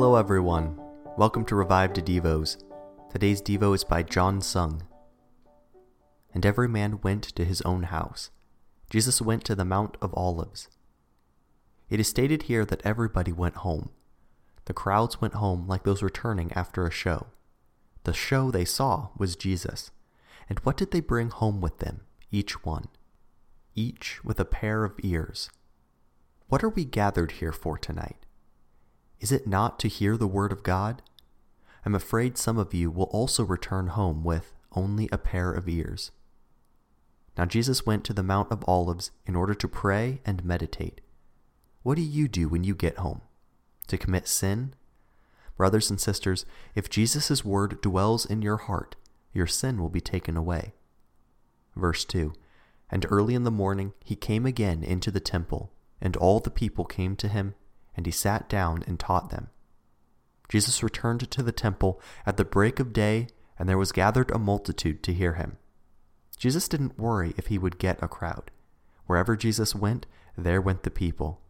Hello, everyone. Welcome to Revive to Devos. Today's Devo is by John Sung. And every man went to his own house. Jesus went to the Mount of Olives. It is stated here that everybody went home. The crowds went home like those returning after a show. The show they saw was Jesus. And what did they bring home with them, each one? Each with a pair of ears. What are we gathered here for tonight? Is it not to hear the word of God? I'm afraid some of you will also return home with only a pair of ears. Now Jesus went to the Mount of Olives in order to pray and meditate. What do you do when you get home? To commit sin? Brothers and sisters, if Jesus' word dwells in your heart, your sin will be taken away. Verse 2 And early in the morning he came again into the temple, and all the people came to him and he sat down and taught them. Jesus returned to the temple at the break of day, and there was gathered a multitude to hear him. Jesus didn't worry if he would get a crowd. Wherever Jesus went, there went the people.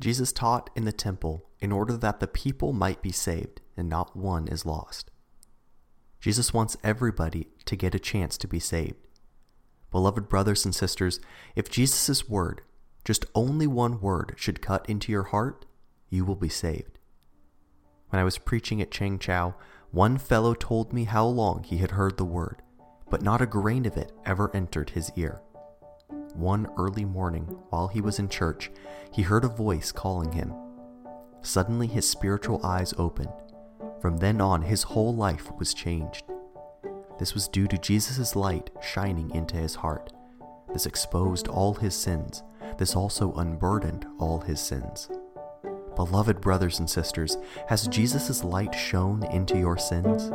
Jesus taught in the temple in order that the people might be saved, and not one is lost. Jesus wants everybody to get a chance to be saved. Beloved brothers and sisters, if Jesus' word, just only one word should cut into your heart, you will be saved. When I was preaching at Chang Chao, one fellow told me how long he had heard the word, but not a grain of it ever entered his ear. One early morning, while he was in church, he heard a voice calling him. Suddenly his spiritual eyes opened. From then on, his whole life was changed. This was due to Jesus' light shining into his heart. This exposed all his sins this also unburdened all his sins. Beloved brothers and sisters, has Jesus' light shone into your sins?